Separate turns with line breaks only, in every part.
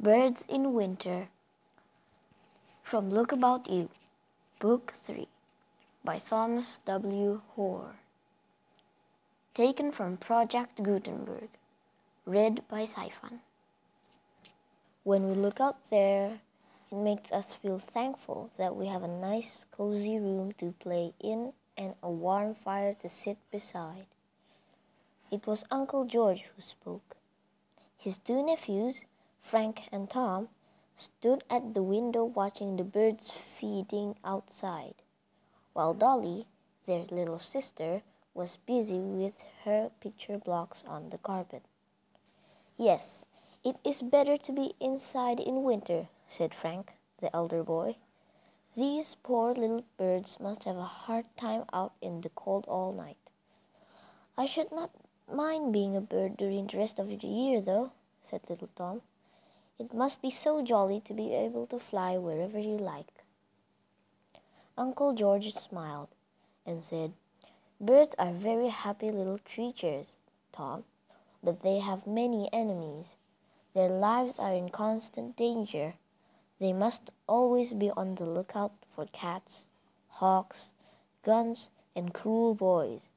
Birds in Winter from Look About You, Book 3 by Thomas W. Hoare. Taken from Project Gutenberg, read by Saifan. When we look out there, it makes us feel thankful that we have a nice, cozy room to play in and a warm fire to sit beside. It was Uncle George who spoke. His two nephews, Frank and Tom, stood at the window watching the birds feeding outside, while Dolly, their little sister, was busy with her picture blocks on the carpet. Yes, it is better to be inside in winter, said Frank, the elder boy. These poor little birds must have a hard time out in the cold all night. I should not mind being a bird during the rest of the year, though, said little Tom. It must be so jolly to be able to fly wherever you like. Uncle George smiled and said, Birds are very happy little creatures, Tom, but they have many enemies. Their lives are in constant danger. They must always be on the lookout for cats, hawks, guns, and cruel boys.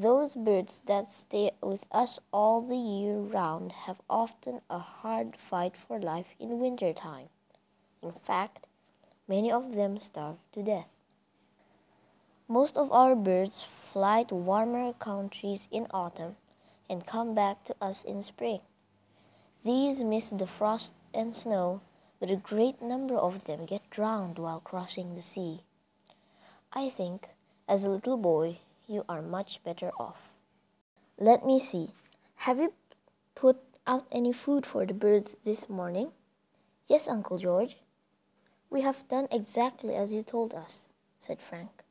Those birds that stay with us all the year round have often a hard fight for life in winter time. In fact, many of them starve to death. Most of our birds fly to warmer countries in autumn and come back to us in spring. These miss the frost and snow, but a great number of them get drowned while crossing the sea. I think, as a little boy, you are much better off. Let me see. Have you put out any food for the birds this morning? Yes, Uncle George. We have done exactly as you told us, said Frank.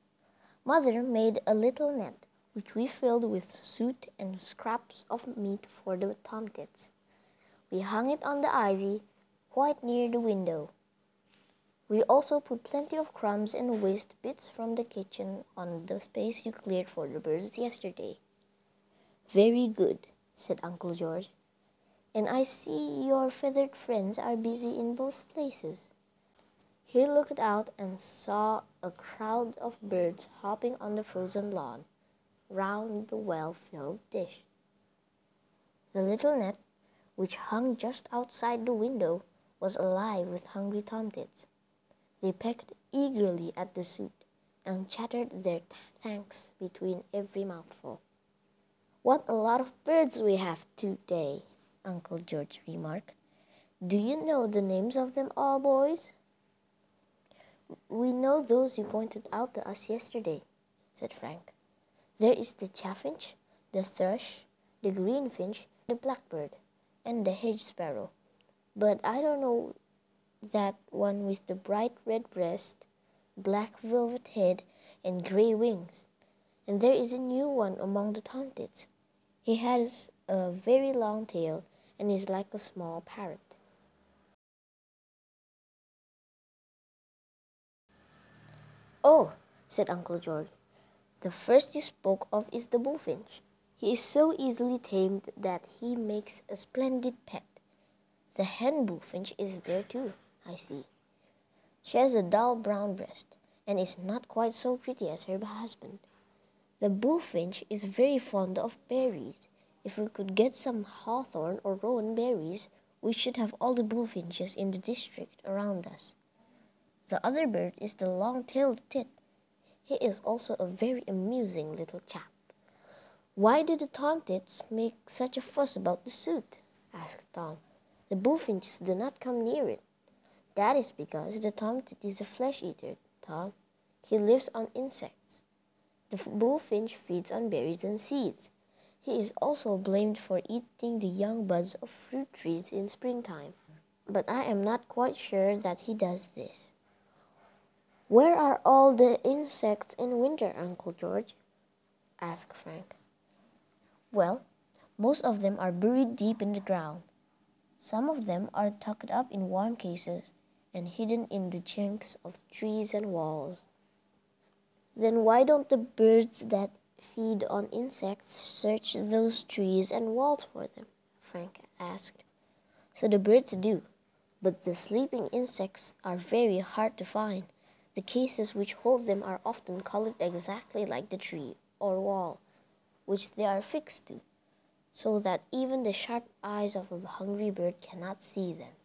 Mother made a little net, which we filled with soot and scraps of meat for the tomtits. We hung it on the ivy quite near the window. We also put plenty of crumbs and waste bits from the kitchen on the space you cleared for the birds yesterday. Very good, said Uncle George. And I see your feathered friends are busy in both places. He looked out and saw a crowd of birds hopping on the frozen lawn round the well filled dish. The little net, which hung just outside the window, was alive with hungry tomtits. They pecked eagerly at the soup and chattered their thanks between every mouthful. What a lot of birds we have today, Uncle George remarked. Do you know the names of them all, boys? We know those you pointed out to us yesterday, said Frank. There is the chaffinch, the thrush, the greenfinch, the blackbird, and the hedge sparrow. But I don't know that one with the bright red breast, black velvet head, and gray wings. And there is a new one among the tomtits. He has a very long tail and is like a small parrot. Oh, said Uncle George, the first you spoke of is the bullfinch. He is so easily tamed that he makes a splendid pet. The hen bullfinch is there too. I see. She has a dull brown breast and is not quite so pretty as her husband. The bullfinch is very fond of berries. If we could get some hawthorn or rowan berries, we should have all the bullfinches in the district around us. The other bird is the long-tailed tit. He is also a very amusing little chap. Why do the tomtits make such a fuss about the suit? asked Tom. The bullfinches do not come near it. That is because the tomtit is a flesh eater, Tom. He lives on insects. The bullfinch feeds on berries and seeds. He is also blamed for eating the young buds of fruit trees in springtime. But I am not quite sure that he does this. Where are all the insects in winter, Uncle George? asked Frank. Well, most of them are buried deep in the ground. Some of them are tucked up in warm cases and hidden in the chinks of trees and walls. Then why don't the birds that feed on insects search those trees and walls for them? Frank asked. So the birds do,
But the sleeping insects are very hard to find. The cases which hold them are often colored exactly like the tree or wall which they are fixed to, so that even the sharp eyes of a hungry bird cannot see them.